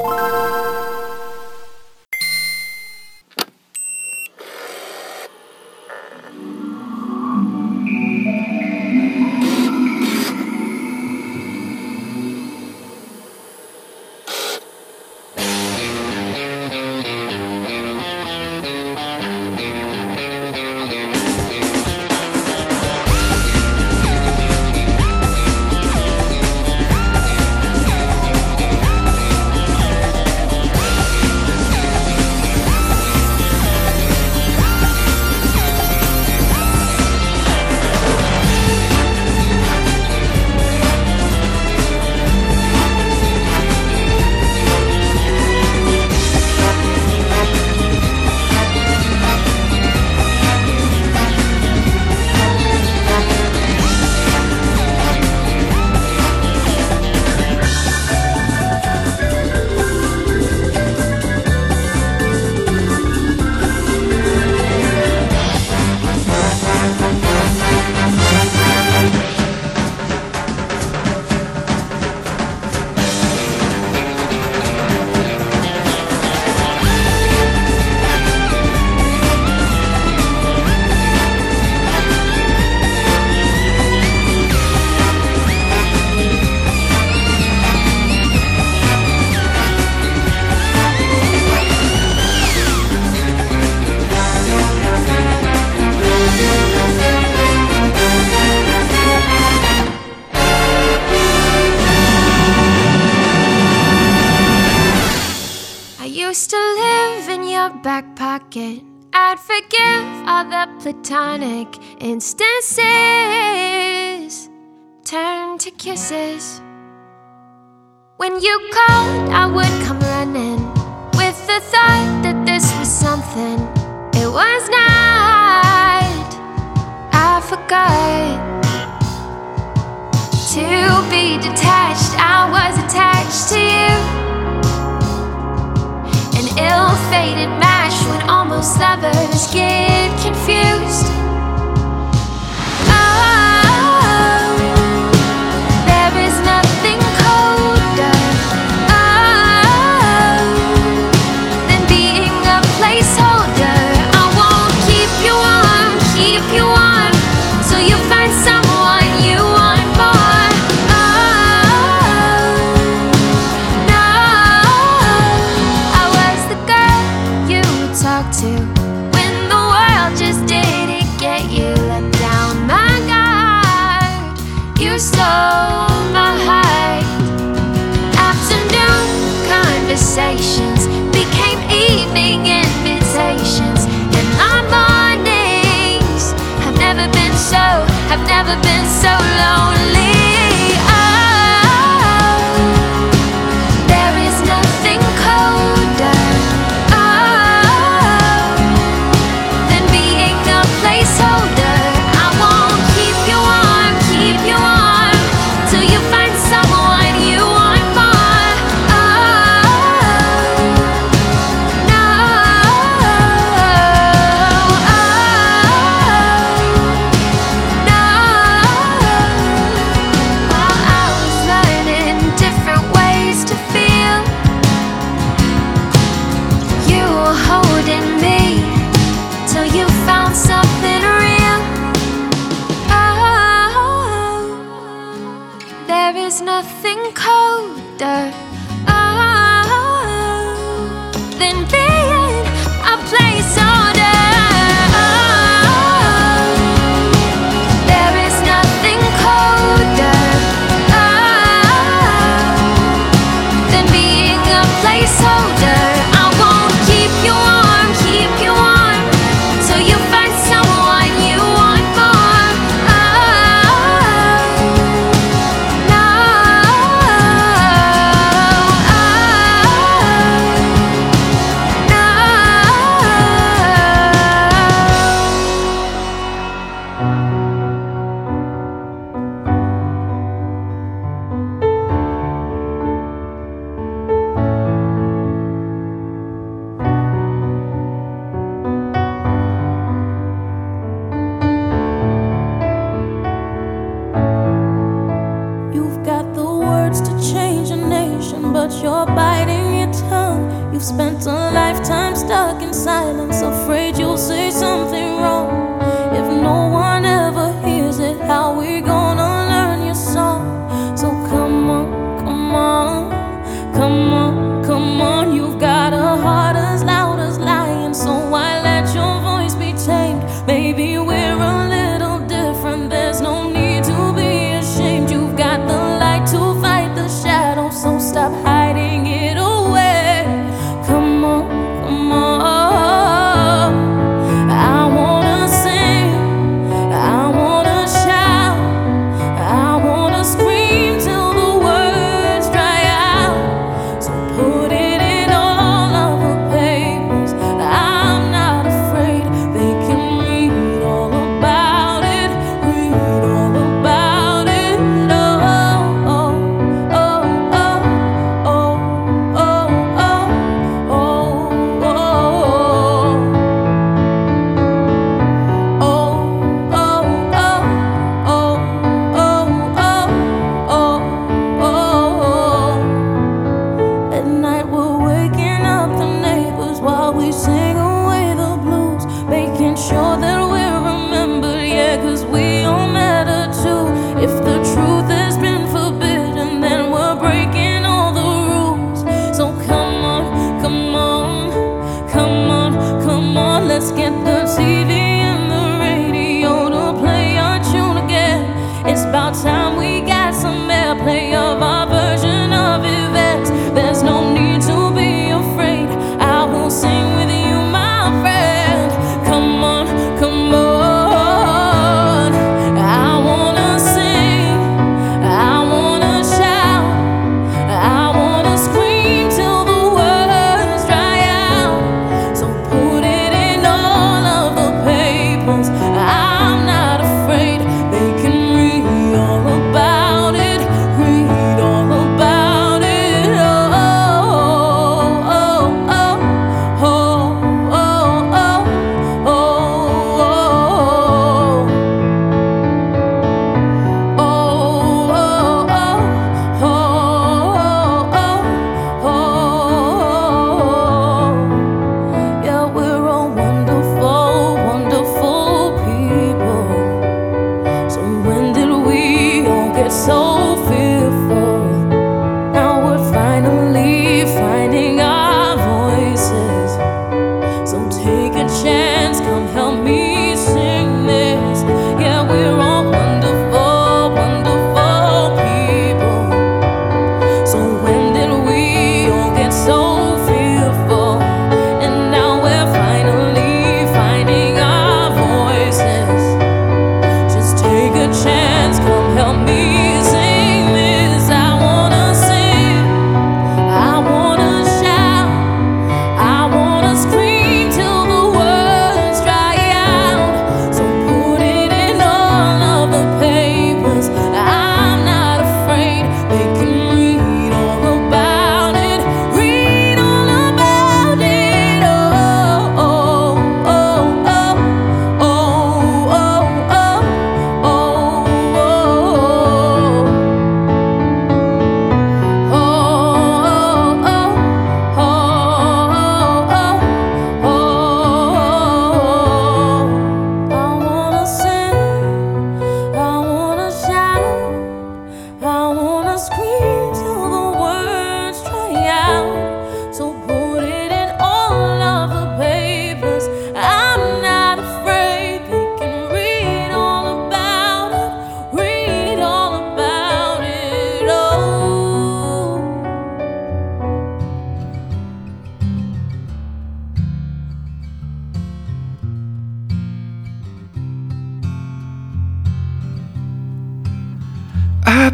used instances. Turn to kisses. When you called,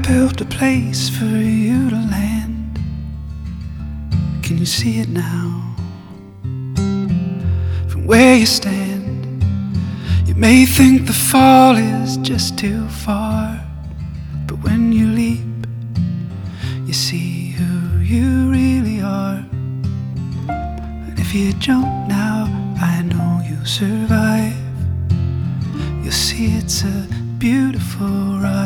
built a place for you to land. Can you see it now? From where you stand, you may think the fall is just too far, but when you leap, you see who you really are. And if you jump now, I know you'll survive. You'll see it's a beautiful ride.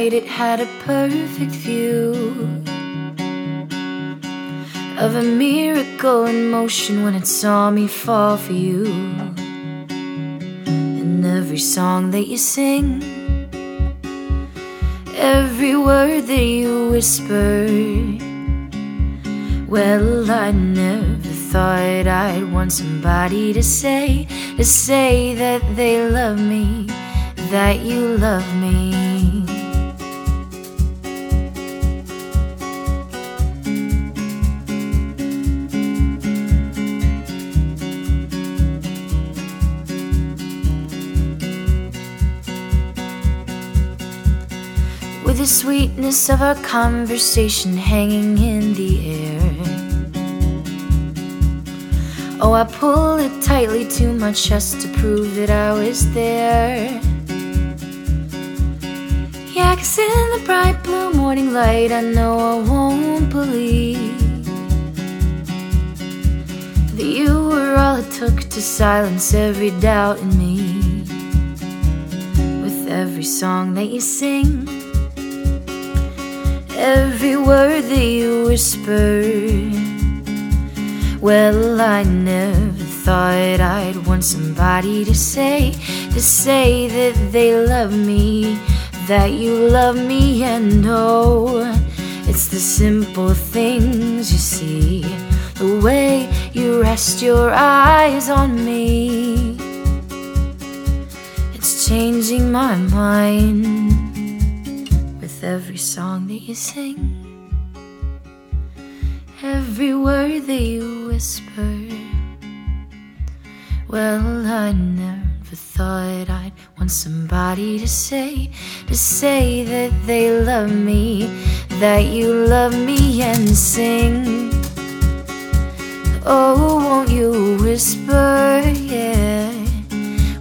Night, it had a perfect view of a miracle in motion when it saw me fall for you. And every song that you sing, every word that you whisper. Well, I never thought I'd want somebody to say, to say that they love me, that you love of our conversation hanging in the air. Oh, I pulled it tightly to my chest to prove that I was there. Yeah, 'cause in the bright blue morning light, I know I won't believe that you were all it took to silence every doubt in me. With every song that you sing, you whisper. Well, I never thought I'd want somebody to say, to say that they love me, that you love me, and oh, it's the simple things you see, the way you rest your eyes on me. It's changing my mind with every song that you sing, every that whisper. Well, I never thought I'd want somebody to say, to say that they love me, that you love me and sing. Oh, won't you whisper, yeah?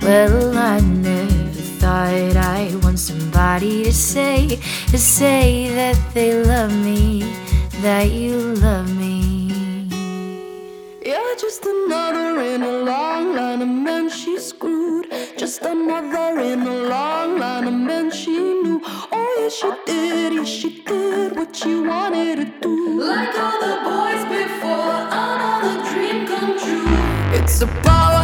Well, I never thought I'd want somebody to say, to say that they love me, that you love me. You're just another in a long line of men she screwed. Just another in a long line of men she knew. Oh, yeah, she did, yes, she did what she wanted to do. Like all the boys before, another dream come true. It's a power,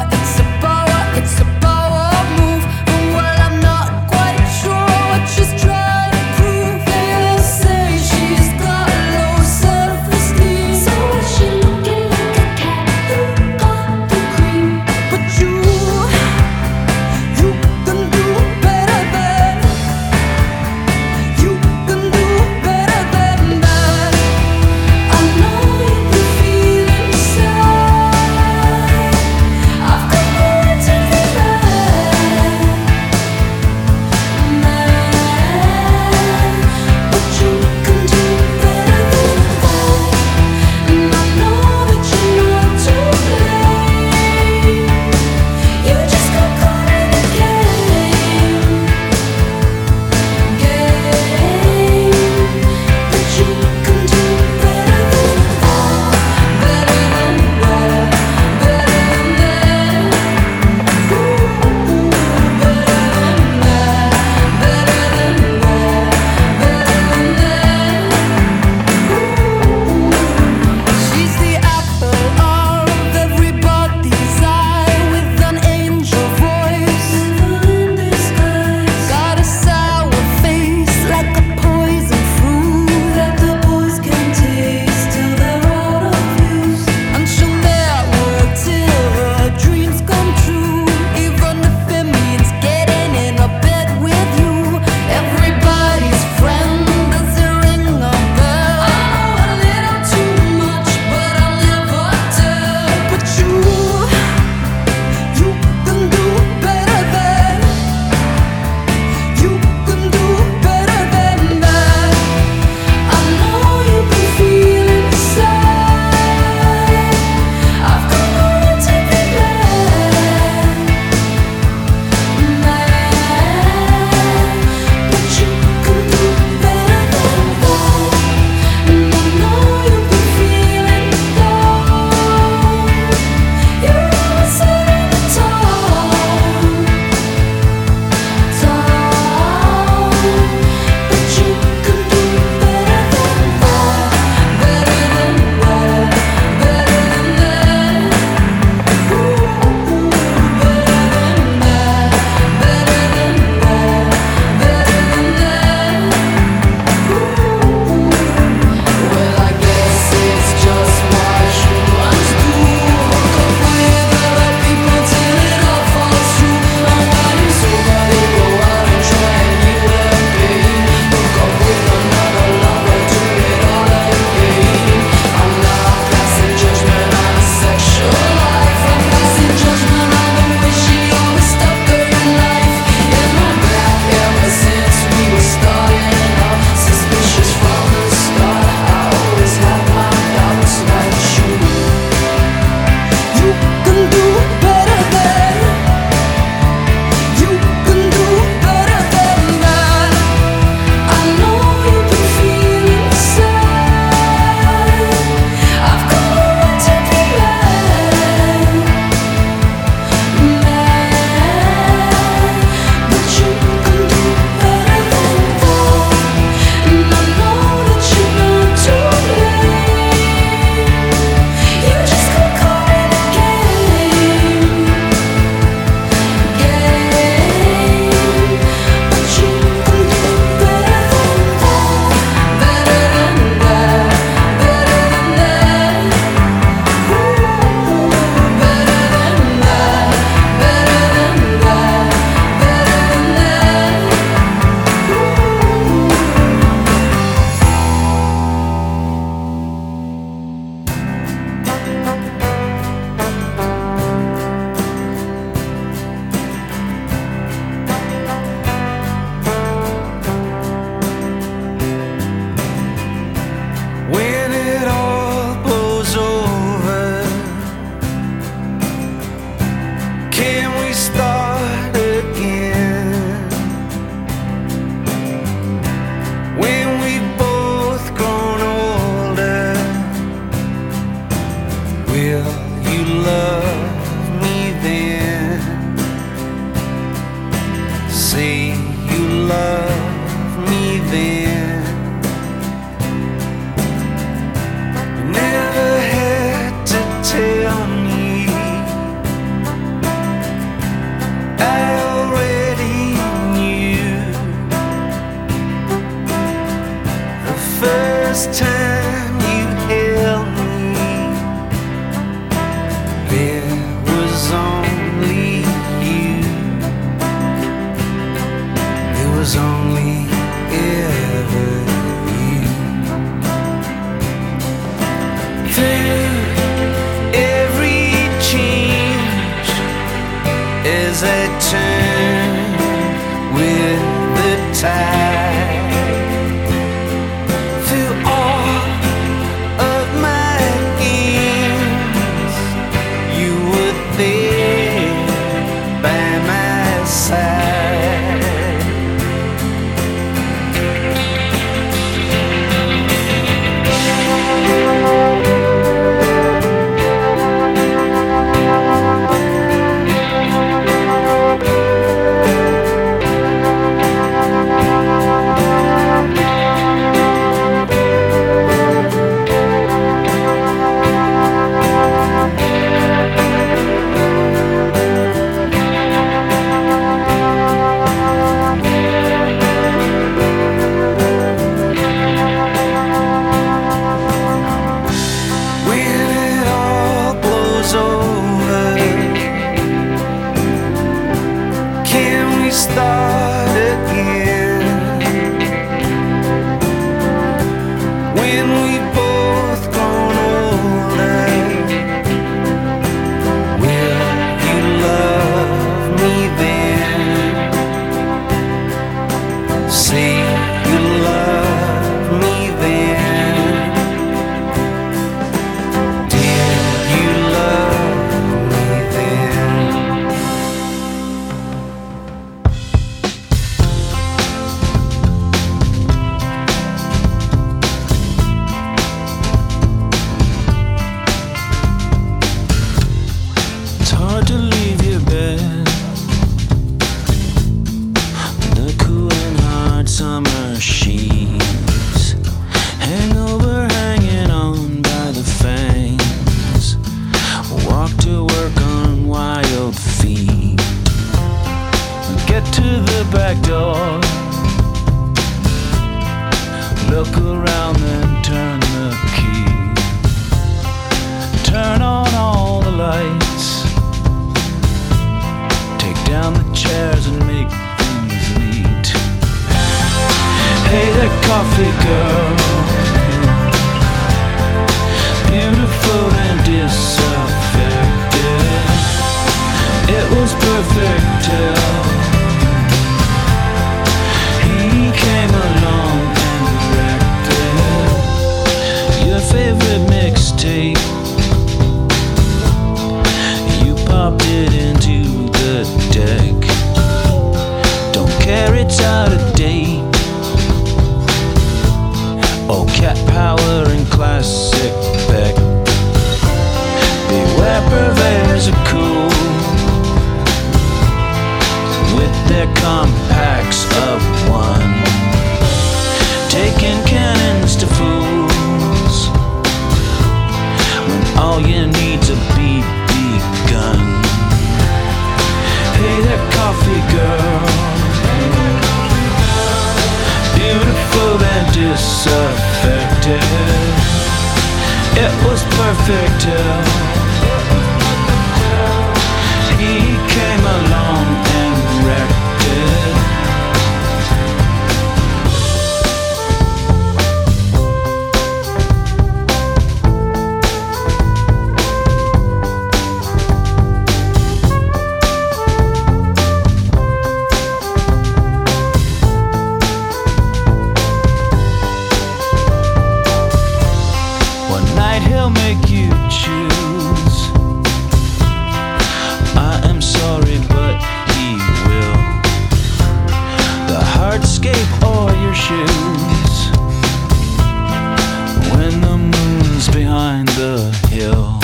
hill.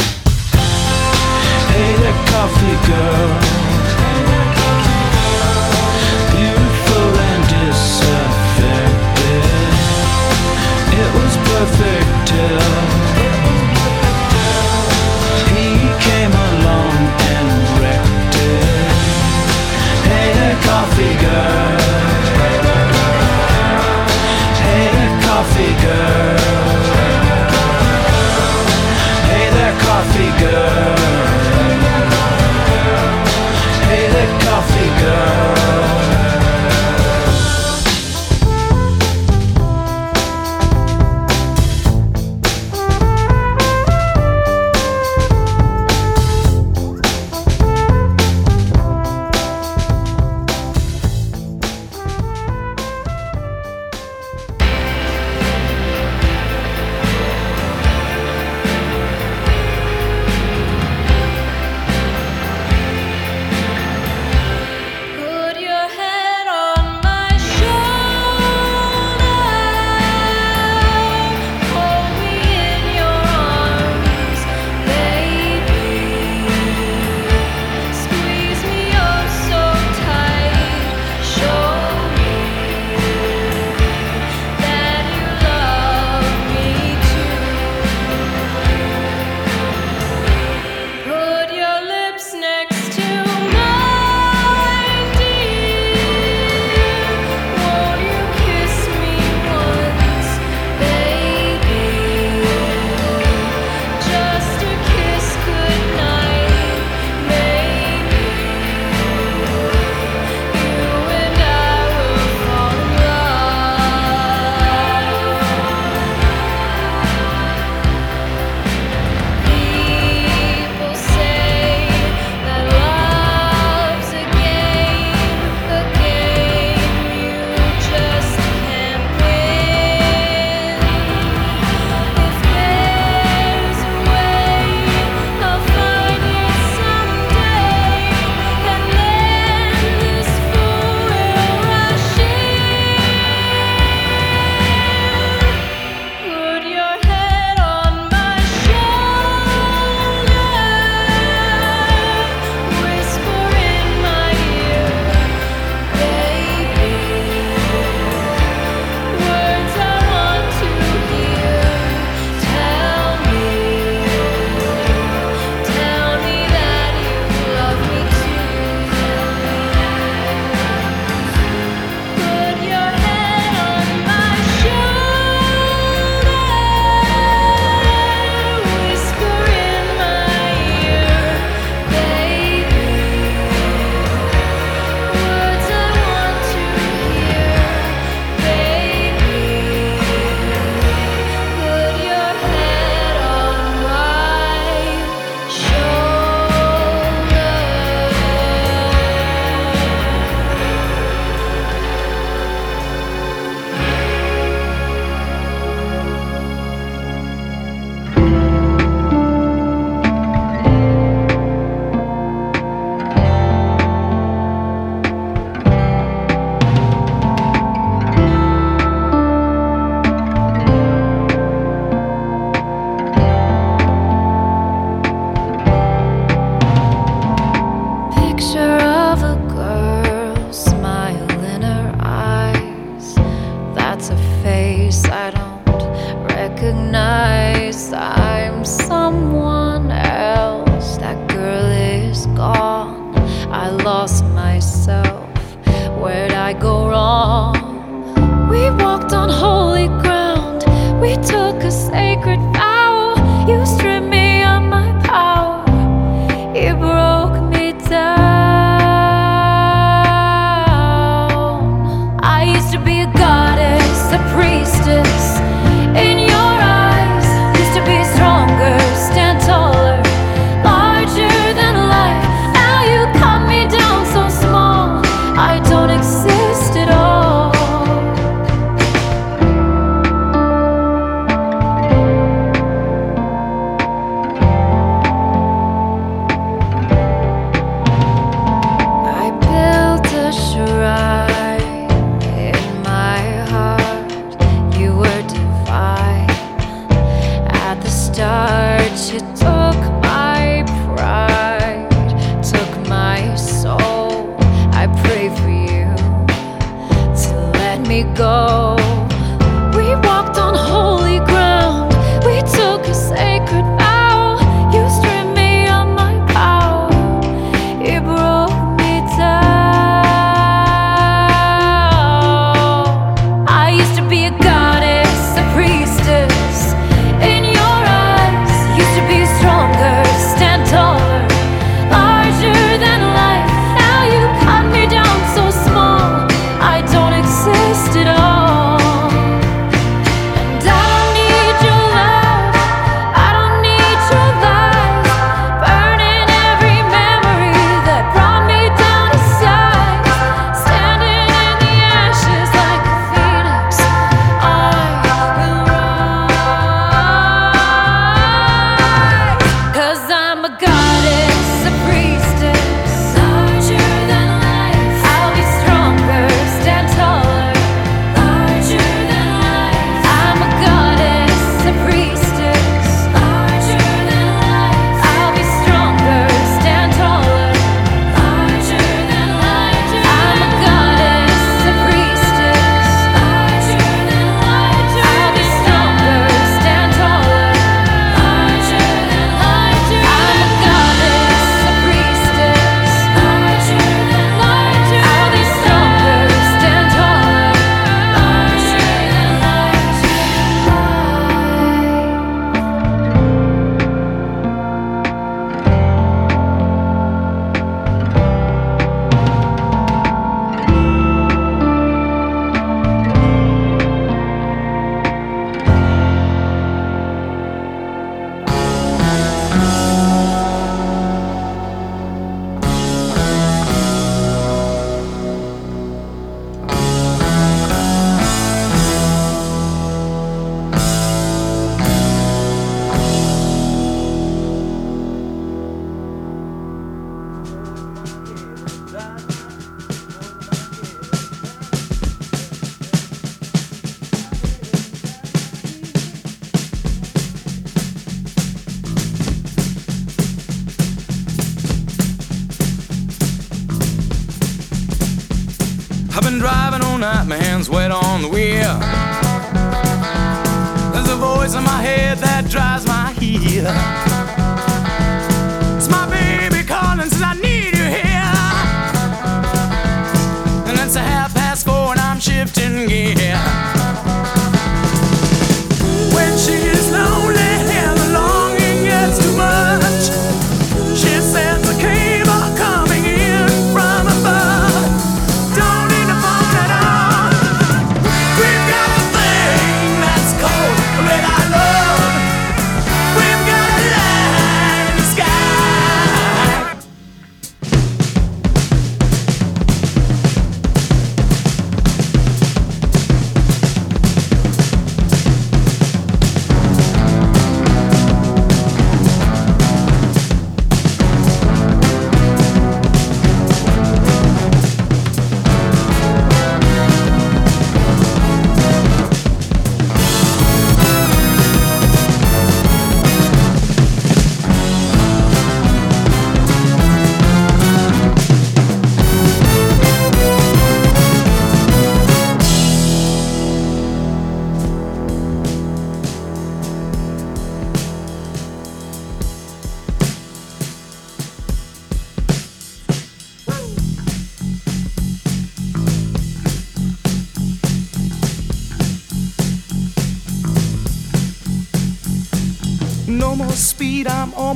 Hey there, coffee girl. Beautiful and disaffected. It was perfect till.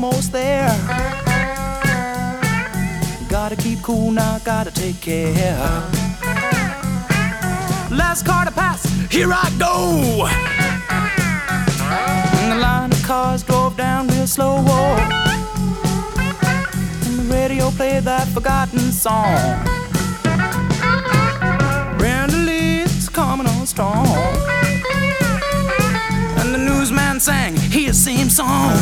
almost there. Gotta keep cool now, gotta take care. Last car to pass, here I go. And the line of cars drove down real slow. Oh. And the radio played that forgotten song. Coming on strong. And the newsman sang his same song.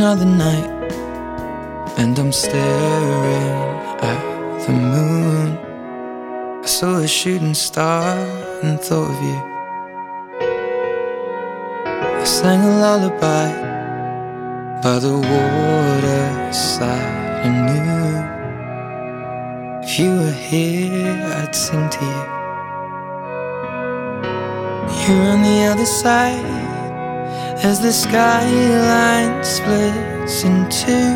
another night, and I'm staring at the moon. I saw a shooting star and thought of you. I sang a lullaby by the waterside and knew if you were here, I'd sing to you. You're on the other side as the skyline splits in two.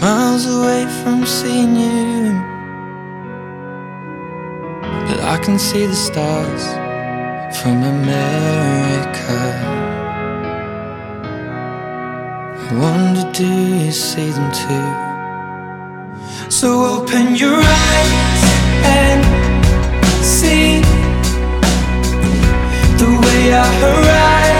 Miles away from seeing you, but I can see the stars from America. I wonder, do you see them too? So open your eyes and see the way I arrive.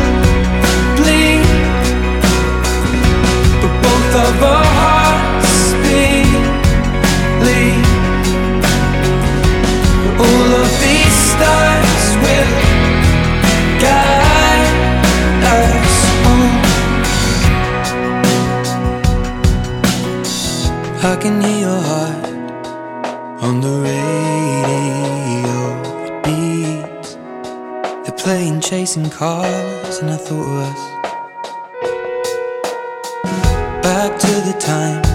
can hear your heart on the radio. It beats. They're playing chasing cars, and I thought of us. Back to the time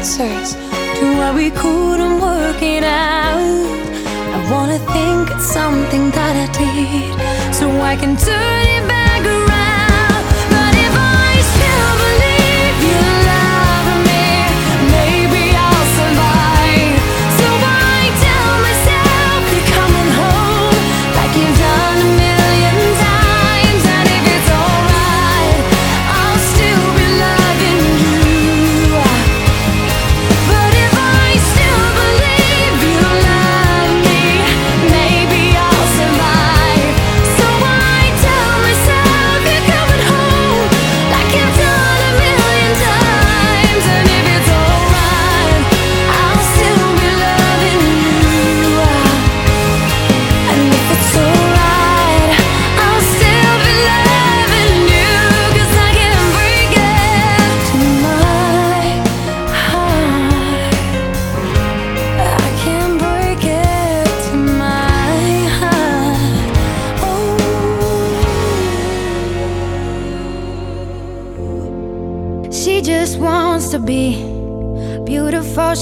answers to what we couldn't work it out. I wanna think it's something that I did so I can turn it back.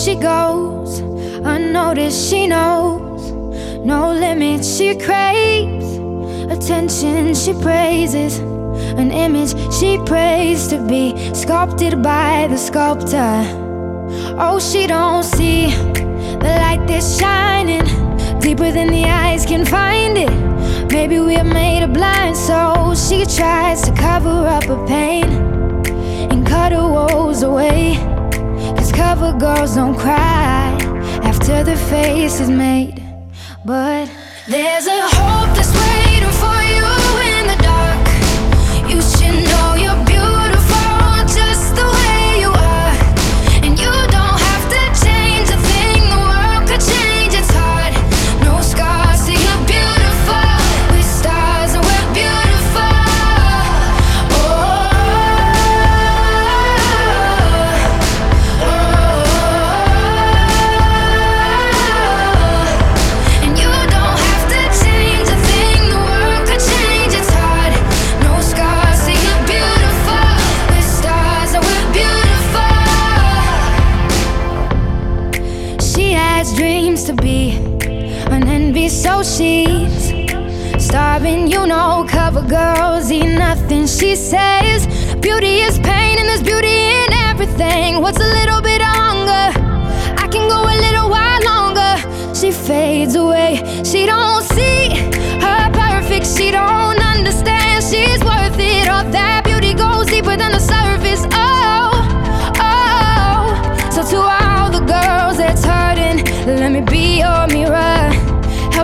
she goes unnoticed. She knows no limits. She craves attention. She praises an image. She prays to be sculpted by the sculptor. Oh, she don't see the light that's shining deeper than the eyes can find it. Maybe we're made of blind souls. She tries to cover up her pain and cut her woes away cover girls don't cry after the face is made, but there's a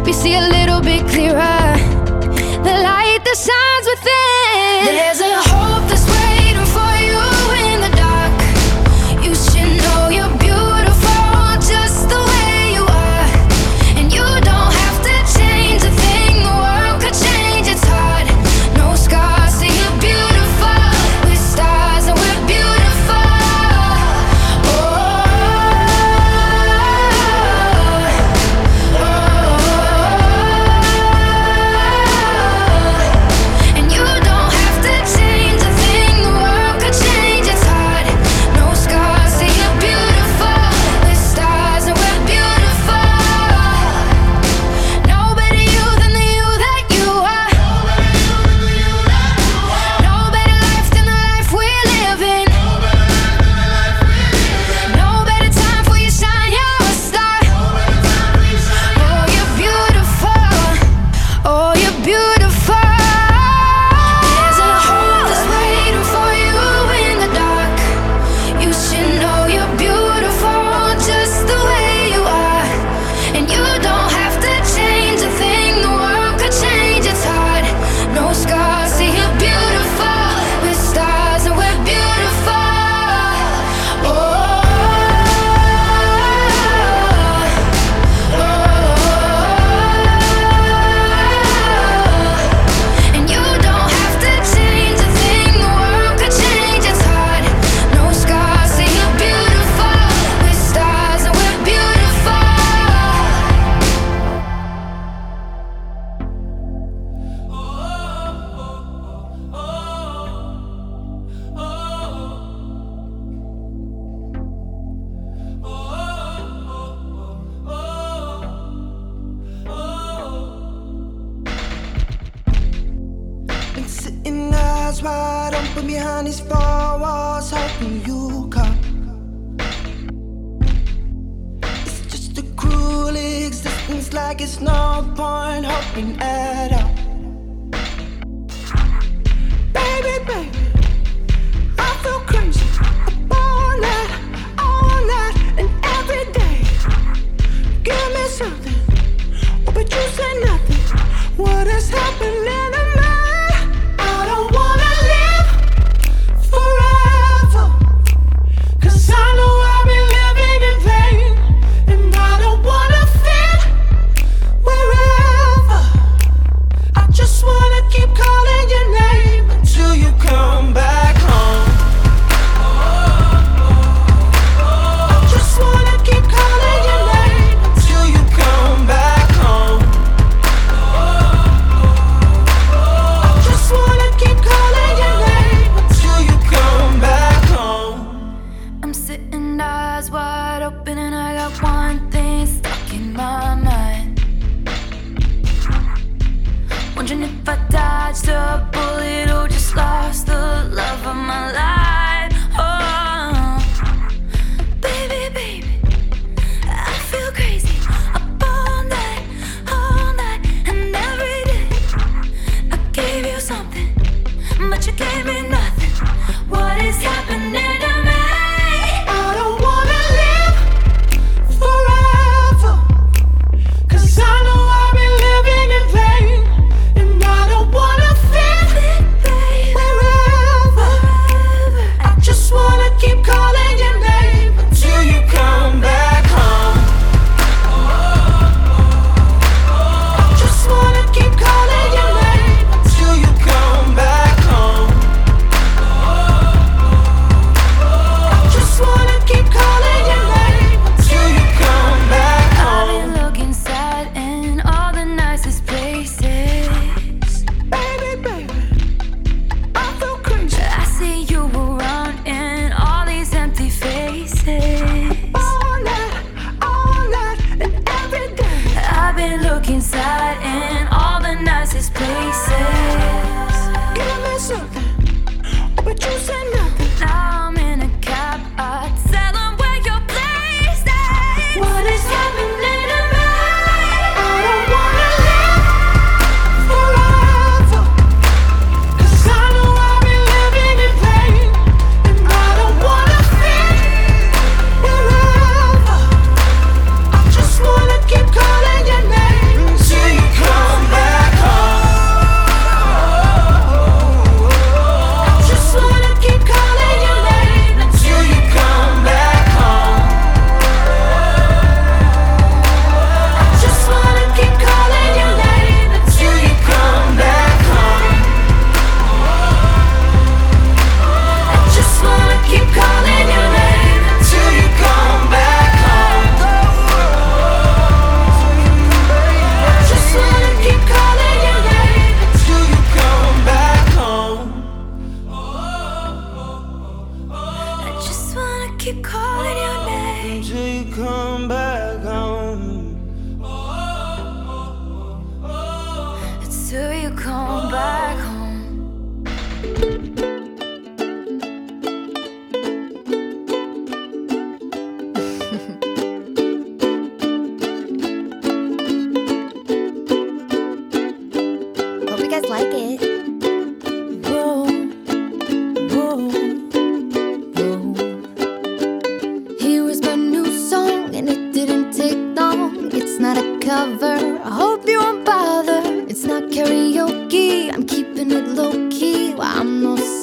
Help you see a little bit clearer.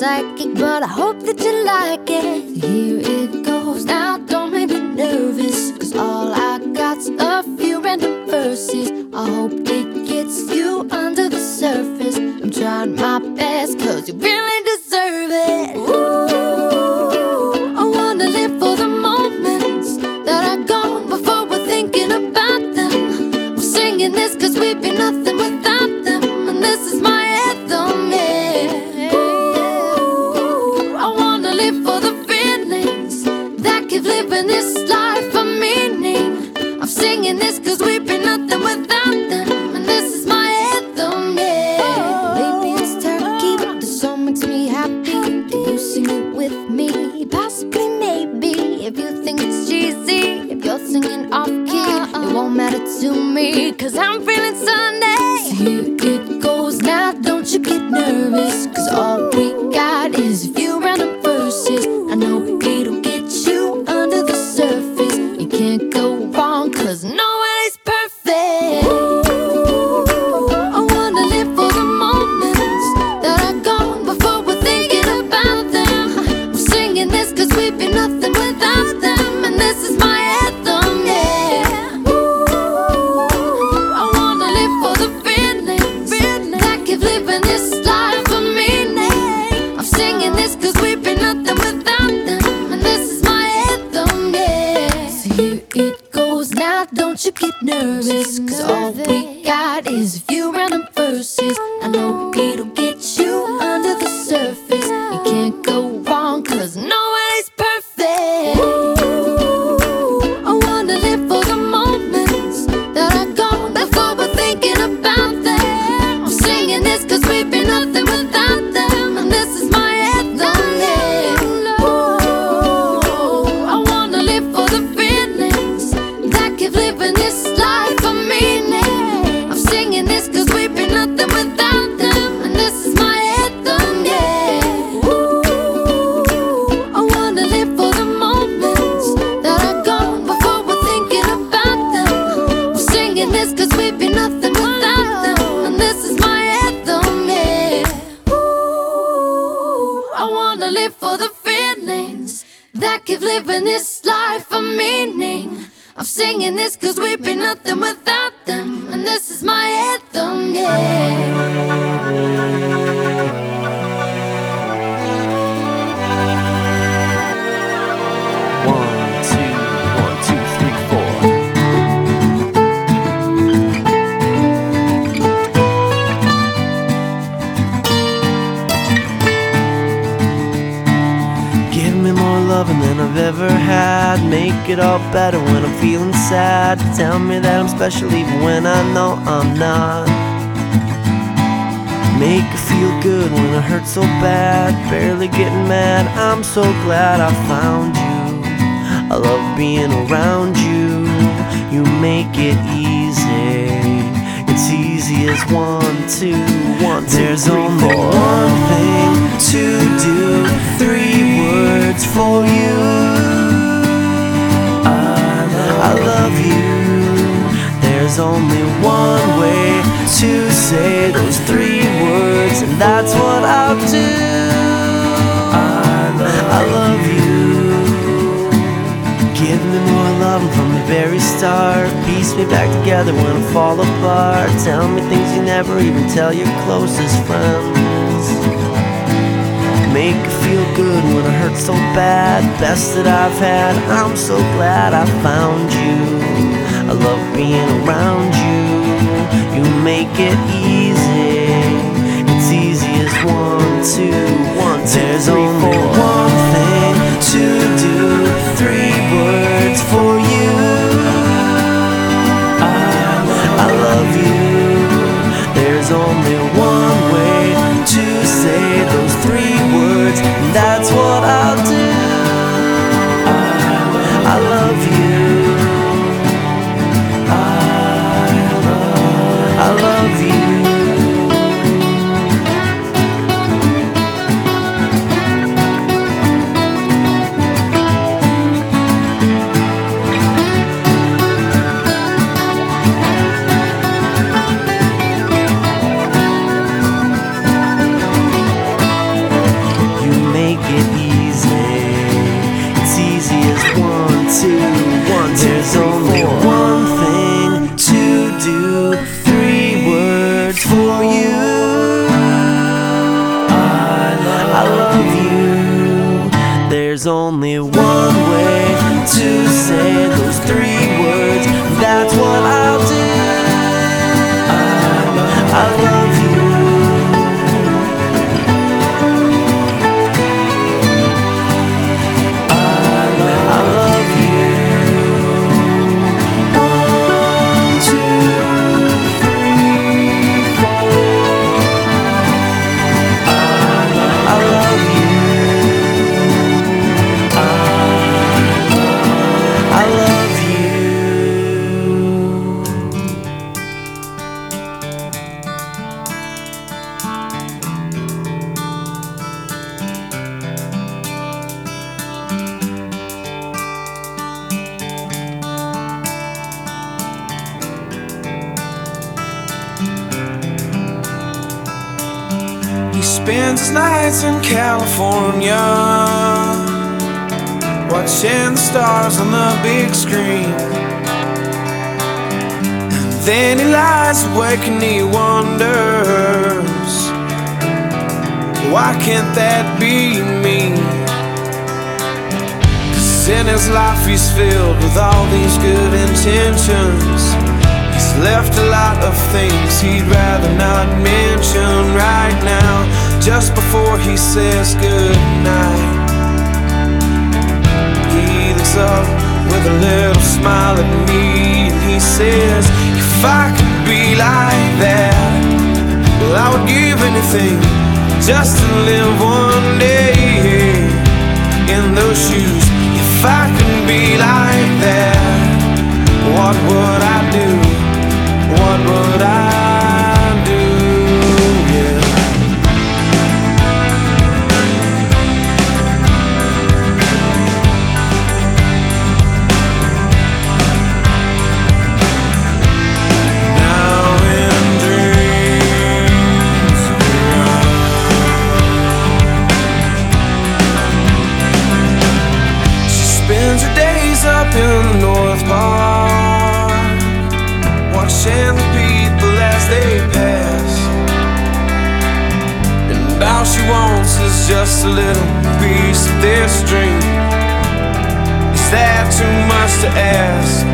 psychic, but I hope that you like it. Here it goes. Now don't make me nervous, cause all I got's a few random verses. I hope it gets you under the surface. I'm trying my best, cause you really intentions. He's left a lot of things he'd rather not mention right now, just before he says goodnight. He looks up with a little smile at me and he says, If I could be like that, well, I would give anything just to live one day in those shoes. If I could be like that, what would I do? What would I a little piece of this dream. Is that too much to ask?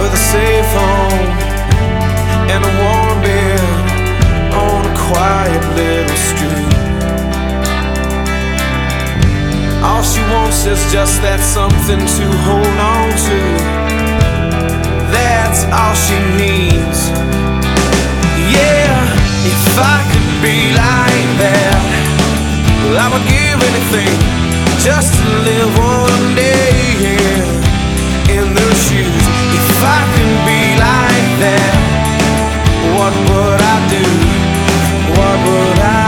With a safe home and a warm bed on a quiet little street. All she wants is just that something to hold on to. That's all she needs. Yeah, if I could be like that, well, I would give anything just to live one day in those shoes. If I could be like that, what would I do? What would I